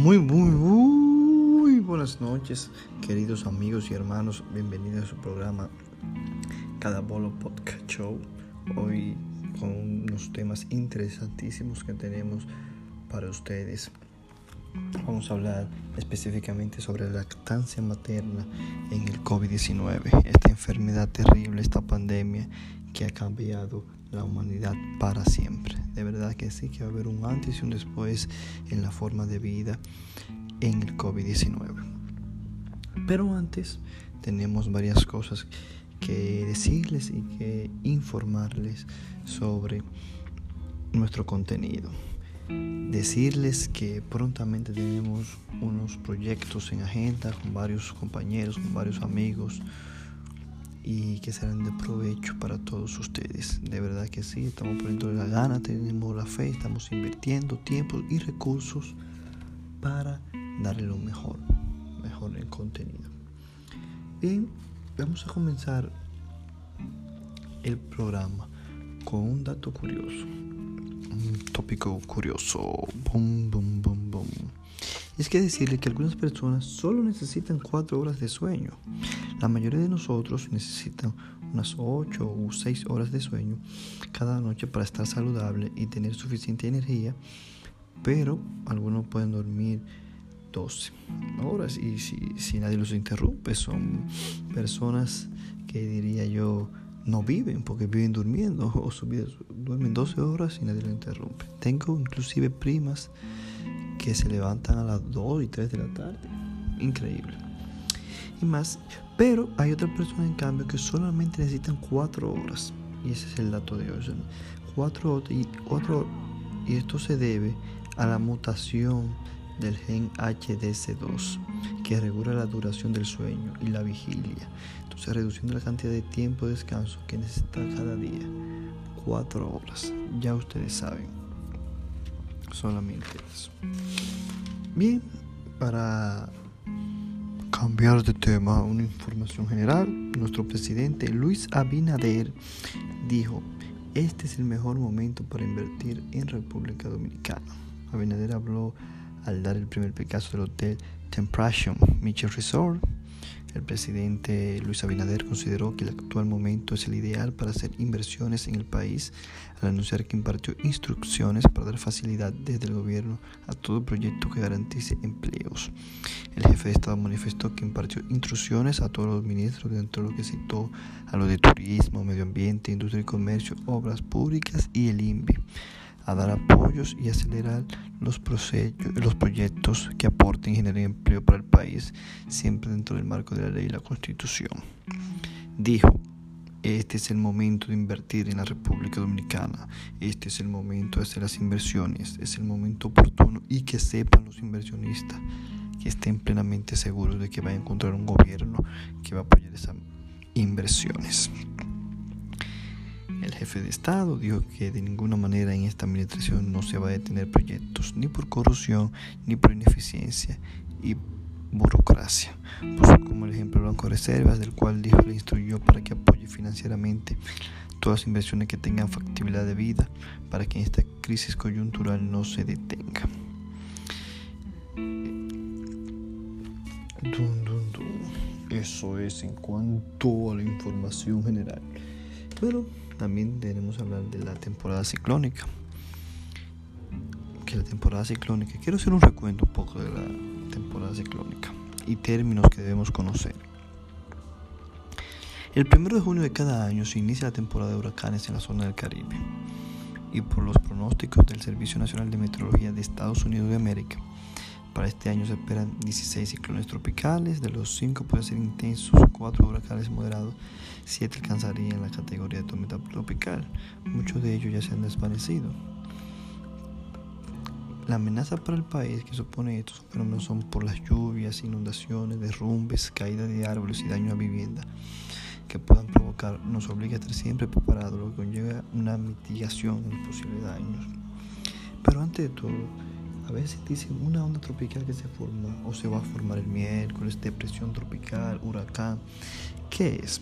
Muy, muy, muy buenas noches, queridos amigos y hermanos. Bienvenidos a su programa Cada Bolo Podcast Show. Hoy con unos temas interesantísimos que tenemos para ustedes. Vamos a hablar específicamente sobre la lactancia materna en el COVID-19, esta enfermedad terrible, esta pandemia que ha cambiado la humanidad para siempre. De verdad que sí, que va a haber un antes y un después en la forma de vida en el COVID-19. Pero antes tenemos varias cosas que decirles y que informarles sobre nuestro contenido. Decirles que prontamente tenemos unos proyectos en agenda con varios compañeros, con varios amigos, y que serán de provecho para todos ustedes. De verdad que sí, estamos poniendo la gana, tenemos la fe, estamos invirtiendo tiempo y recursos para darle lo mejor, mejor el contenido. Bien, vamos a comenzar el programa con un dato curioso, un tópico curioso. Boom, boom, boom, boom. Es que decirle que algunas personas solo necesitan 4 horas de sueño. La mayoría de nosotros necesitan unas 8 o 6 horas de sueño cada noche para estar saludable y tener suficiente energía, pero algunos pueden dormir 12 horas y si, si nadie los interrumpe son personas que diría yo no viven porque viven durmiendo o su vida duermen 12 horas y nadie los interrumpe. Tengo inclusive primas que se levantan a las 2 y 3 de la tarde. Increíble. Y más. Pero hay otras personas en cambio que solamente necesitan 4 horas. Y ese es el dato de hoy. 4 horas y, y esto se debe a la mutación del gen HDC2 que regula la duración del sueño y la vigilia. Entonces reduciendo la cantidad de tiempo de descanso que necesita cada día. 4 horas. Ya ustedes saben solamente eso. Bien, para cambiar de tema, una información general, nuestro presidente Luis Abinader dijo, este es el mejor momento para invertir en República Dominicana. Abinader habló al dar el primer Picasso del hotel Temptation Mitchell Resort el presidente Luis Abinader consideró que el actual momento es el ideal para hacer inversiones en el país al anunciar que impartió instrucciones para dar facilidad desde el gobierno a todo proyecto que garantice empleos. El jefe de Estado manifestó que impartió instrucciones a todos los ministros dentro de lo que citó a lo de turismo, medio ambiente, industria y comercio, obras públicas y el INVI a dar apoyos y acelerar los, los proyectos que aporten y generen empleo para el país, siempre dentro del marco de la ley y la constitución. Dijo, este es el momento de invertir en la República Dominicana, este es el momento de hacer las inversiones, es el momento oportuno y que sepan los inversionistas que estén plenamente seguros de que va a encontrar un gobierno que va a apoyar esas inversiones. Jefe de Estado dijo que de ninguna manera en esta administración no se va a detener proyectos, ni por corrupción, ni por ineficiencia y burocracia. Puso como el ejemplo Banco de Reservas, del cual dijo le instruyó para que apoye financieramente todas las inversiones que tengan factibilidad de vida para que esta crisis coyuntural no se detenga. Eso es en cuanto a la información general. Pero también debemos hablar de la temporada ciclónica. Que la temporada ciclónica, quiero hacer un recuento un poco de la temporada ciclónica y términos que debemos conocer. El 1 de junio de cada año se inicia la temporada de huracanes en la zona del Caribe y por los pronósticos del Servicio Nacional de Meteorología de Estados Unidos de América, para este año se esperan 16 ciclones tropicales, de los 5 pueden ser intensos, 4 huracanes moderados, 7 alcanzarían la categoría de tormenta tropical. Muchos de ellos ya se han desvanecido. La amenaza para el país que supone estos fenómenos son por las lluvias, inundaciones, derrumbes, caída de árboles y daño a vivienda que puedan provocar. Nos obliga a estar siempre preparados, lo que conlleva una mitigación de los posibles daños. Pero antes de todo, a veces dicen una onda tropical que se forma o se va a formar el miércoles, depresión tropical, huracán. ¿Qué es?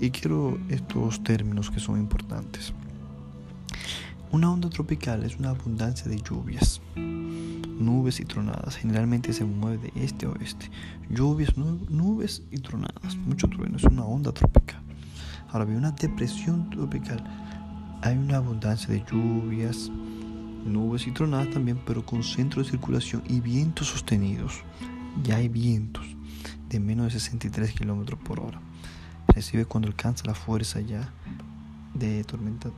Y quiero estos términos que son importantes. Una onda tropical es una abundancia de lluvias. nubes y tronadas. Generalmente se mueve de este a oeste. Lluvias, nubes y tronadas. Mucho trueno, es una onda tropical. Ahora bien, una depresión tropical. Hay una abundancia de lluvias, nubes y tronadas también, pero con centro de circulación y vientos sostenidos. Ya hay vientos de menos de 63 kilómetros por hora. Recibe cuando alcanza la fuerza ya de tormenta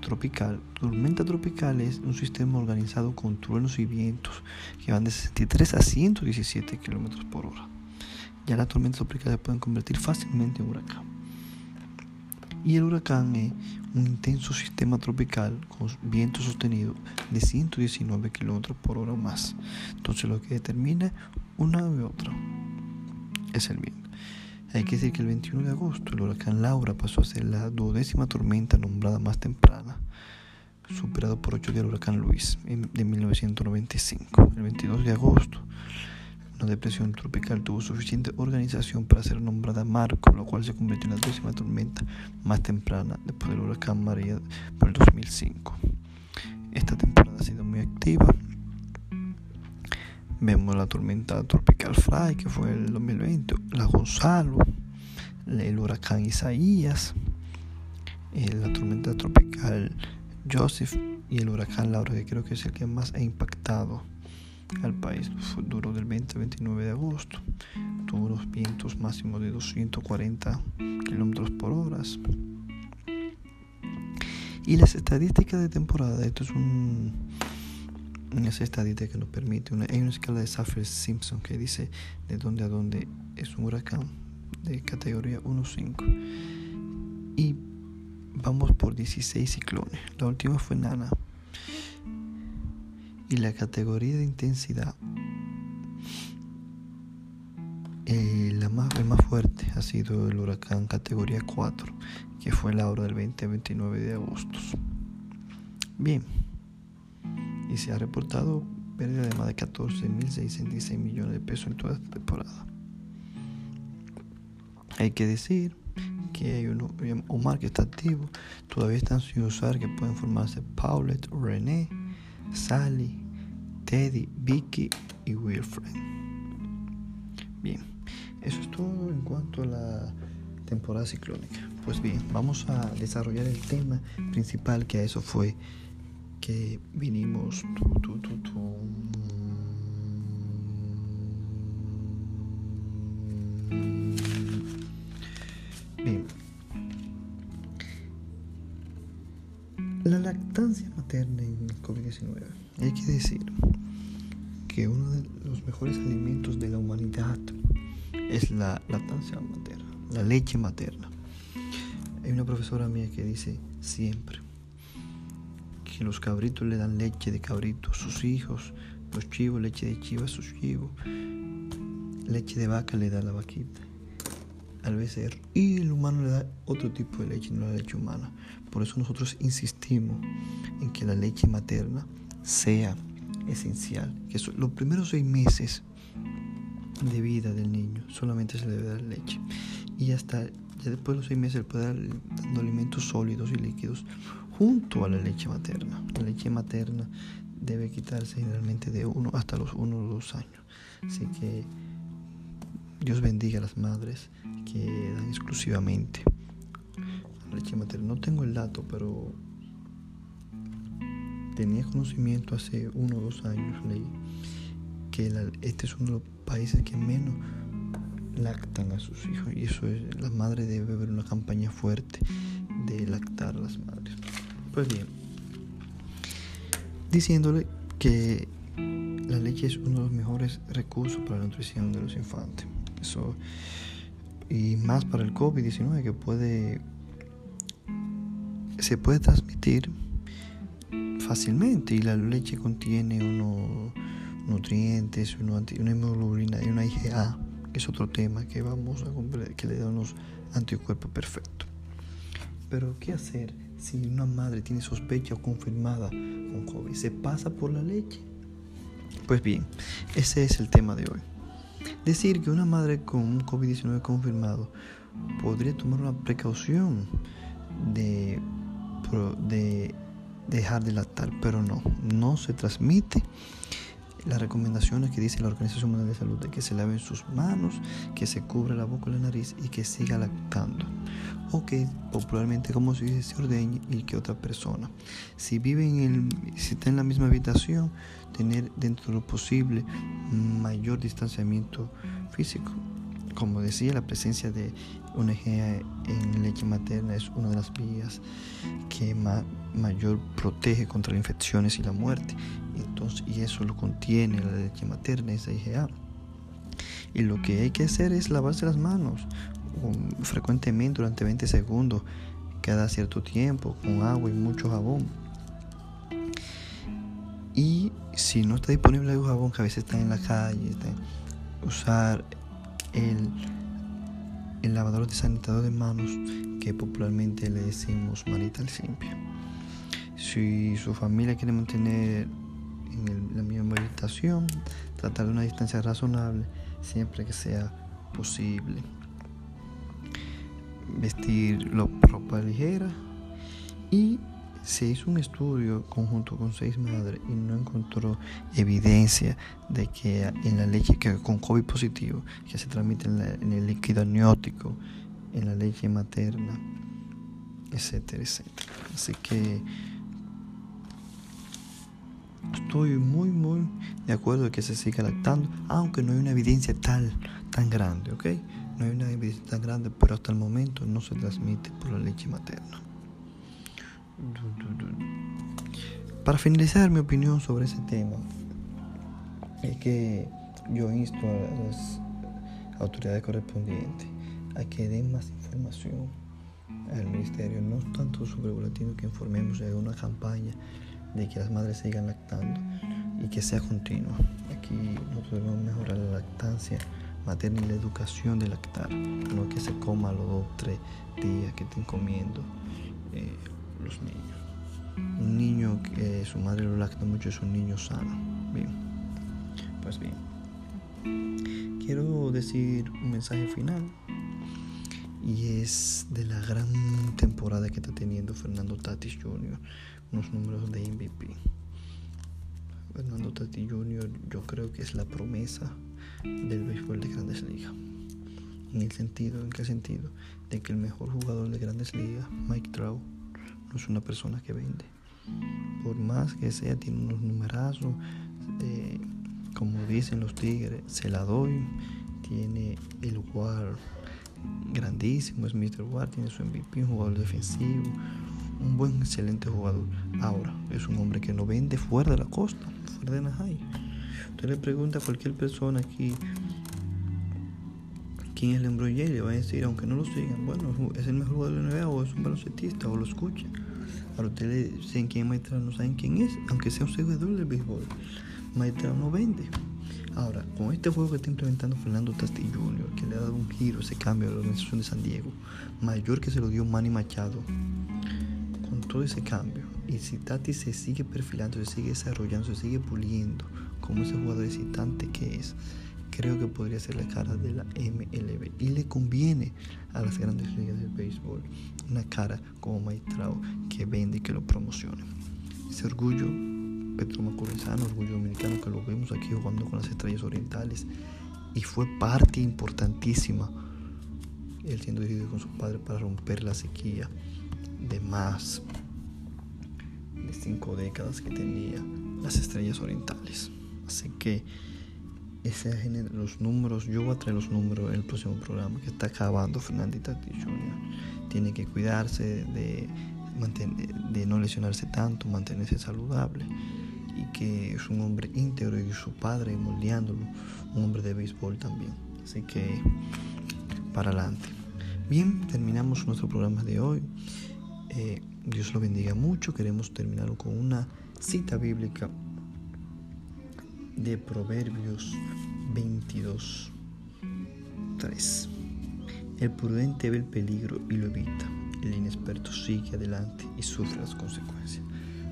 tropical. Tormenta tropical es un sistema organizado con truenos y vientos que van de 63 a 117 kilómetros por hora. Ya las tormentas tropicales pueden convertir fácilmente en huracán. Y el huracán es un intenso sistema tropical con viento sostenido de 119 kilómetros por hora o más. Entonces, lo que determina una u otra es el viento. Hay que decir que el 21 de agosto el huracán Laura pasó a ser la duodécima tormenta nombrada más temprana, superado por ocho del huracán Luis de 1995. El 22 de agosto, una depresión tropical tuvo suficiente organización para ser nombrada Marco, lo cual se convirtió en la décima tormenta más temprana después del huracán María por el 2005. Esta temporada ha sido muy activa. Vemos la tormenta tropical Fry, que fue el 2020, la Gonzalo, el huracán Isaías, eh, la tormenta tropical Joseph y el huracán Laura, que creo que es el que más ha impactado al país. Duró del 20 al 29 de agosto. Tuvo los vientos máximos de 240 kilómetros por hora. Y las estadísticas de temporada, esto es un, una estadística que nos permite, una, hay una escala de Saffir-Simpson que dice de dónde a dónde es un huracán de categoría 1-5. Y vamos por 16 ciclones. La última fue Nana. Y la categoría de intensidad, eh, la más, el más fuerte ha sido el huracán categoría 4, que fue la hora del 20 29 de agosto. Bien, y se ha reportado pérdida de más de 14.666 millones de pesos en toda esta temporada. Hay que decir que hay un Omar que está activo, todavía están sin usar, que pueden formarse Paulette, René, Sally, Teddy, Vicky y Wilfred. Bien, eso es todo en cuanto a la temporada ciclónica. Pues bien, vamos a desarrollar el tema principal que a eso fue que vinimos. Bien. Lactancia materna en el COVID-19. Hay que decir que uno de los mejores alimentos de la humanidad es la lactancia materna, la leche materna. Hay una profesora mía que dice siempre que los cabritos le dan leche de cabrito a sus hijos, los chivos leche de chivo a sus chivos, leche de vaca le da la vaquita al becerro y el humano le da otro tipo de leche, no la leche humana. Por eso nosotros insistimos en que la leche materna sea esencial, que los primeros seis meses de vida del niño solamente se le debe dar leche y hasta ya después de los seis meses se puede dar dando alimentos sólidos y líquidos junto a la leche materna. La leche materna debe quitarse generalmente de uno hasta los uno o dos años. Así que Dios bendiga a las madres que dan exclusivamente leche materna. No tengo el dato, pero tenía conocimiento hace uno o dos años, leí que este es uno de los países que menos lactan a sus hijos y eso es, la madre debe haber una campaña fuerte de lactar a las madres. Pues bien, diciéndole que la leche es uno de los mejores recursos para la nutrición de los infantes. Eso y más para el COVID-19 que puede se puede transmitir fácilmente y la leche contiene unos nutrientes, una hemoglobina y una IgA, que es otro tema que vamos a que le da unos anticuerpos perfectos. Pero ¿qué hacer si una madre tiene sospecha o confirmada con COVID? ¿Se pasa por la leche? Pues bien, ese es el tema de hoy. Decir que una madre con un COVID-19 confirmado podría tomar una precaución de de dejar de lactar, pero no, no se transmite las recomendaciones que dice la Organización Mundial de Salud de que se laven sus manos, que se cubra la boca y la nariz y que siga lactando. O que popularmente como se dice se ordeñe y que otra persona. Si vive en el, si está en la misma habitación, tener dentro de lo posible mayor distanciamiento físico. Como decía, la presencia de una EGA en leche materna es una de las vías que mayor protege contra las infecciones y la muerte. Entonces, y eso lo contiene la leche materna, esa IgA. Y lo que hay que hacer es lavarse las manos um, frecuentemente durante 20 segundos cada cierto tiempo con agua y mucho jabón. Y si no está disponible el jabón, que a veces está en la calle, usar el, el lavador de sanitador de manos que popularmente le decimos manita al simple. Si su familia quiere mantener en la misma habitación, tratar de una distancia razonable siempre que sea posible. Vestir ropa ligera y se hizo un estudio conjunto con seis madres y no encontró evidencia de que en la leche que con COVID positivo que se transmite en, el líquido amniótico, en la leche materna, etcétera, etcétera. Así que estoy muy, muy de acuerdo de que se siga lactando, aunque no hay una evidencia tal, tan grande, ¿ok? No hay una evidencia tan grande, pero hasta el momento no se transmite por la leche materna. Para finalizar mi opinión sobre ese tema, es que yo insto a las autoridades correspondientes a que den más información al ministerio, no tanto sobre boletines que informemos de una campaña de que las madres sigan lactando y que sea continua. Aquí nosotros debemos mejorar la lactancia materna y la educación de lactar, no que se coma los dos tres días que estén comiendo eh, los niños. Un niño que su madre lo lacta mucho es un niño sano. Bien, pues bien. Quiero decir un mensaje final y es de la gran temporada que está teniendo Fernando Tatis Jr unos números de MVP. Fernando Tati Jr. yo creo que es la promesa del béisbol de Grandes Ligas. En el sentido, ¿en qué sentido? De que el mejor jugador de Grandes Ligas, Mike Trout, no es una persona que vende. Por más que sea, tiene unos numerazos, eh, como dicen los Tigres, se la doy. Tiene el WAR grandísimo, es Mr. WAR, tiene su MVP, un jugador defensivo, un buen, excelente jugador. Ahora, es un hombre que no vende fuera de la costa, fuera de Najay. Usted le pregunta a cualquier persona aquí quién es James, le va a decir, aunque no lo sigan, bueno, es el mejor jugador de la NBA o es un baloncetista o lo escucha. Ahora usted le dicen quién es Maestro, no saben quién es, aunque sea un seguidor del béisbol. Maestro no vende. Ahora, con este juego que está implementando Fernando Tasti Jr., que le ha dado un giro, ese cambio a la organización de San Diego, mayor que se lo dio Manny Machado, todo ese cambio y si Tati se sigue perfilando, se sigue desarrollando, se sigue puliendo como ese jugador excitante que es, creo que podría ser la cara de la MLB y le conviene a las grandes ligas del béisbol una cara como Maitrao que vende y que lo promocione. Ese orgullo petromacurizano, orgullo dominicano que lo vemos aquí jugando con las estrellas orientales y fue parte importantísima él siendo dirigido con su padre para romper la sequía de más de cinco décadas que tenía las estrellas orientales. Así que ese los números, yo voy a traer los números en el próximo programa que está acabando Fernandita Jr. Tiene que cuidarse de, de no lesionarse tanto, mantenerse saludable y que es un hombre íntegro y su padre moldeándolo, un hombre de béisbol también. Así que para adelante. Bien, terminamos nuestro programa de hoy. Eh, Dios lo bendiga mucho. Queremos terminar con una cita bíblica de Proverbios 22, 3. El prudente ve el peligro y lo evita. El inexperto sigue adelante y sufre las consecuencias.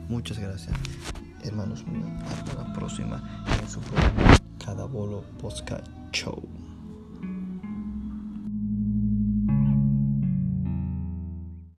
Muchas gracias, hermanos. Hasta la próxima en su programa Cada Bolo Podcast Show.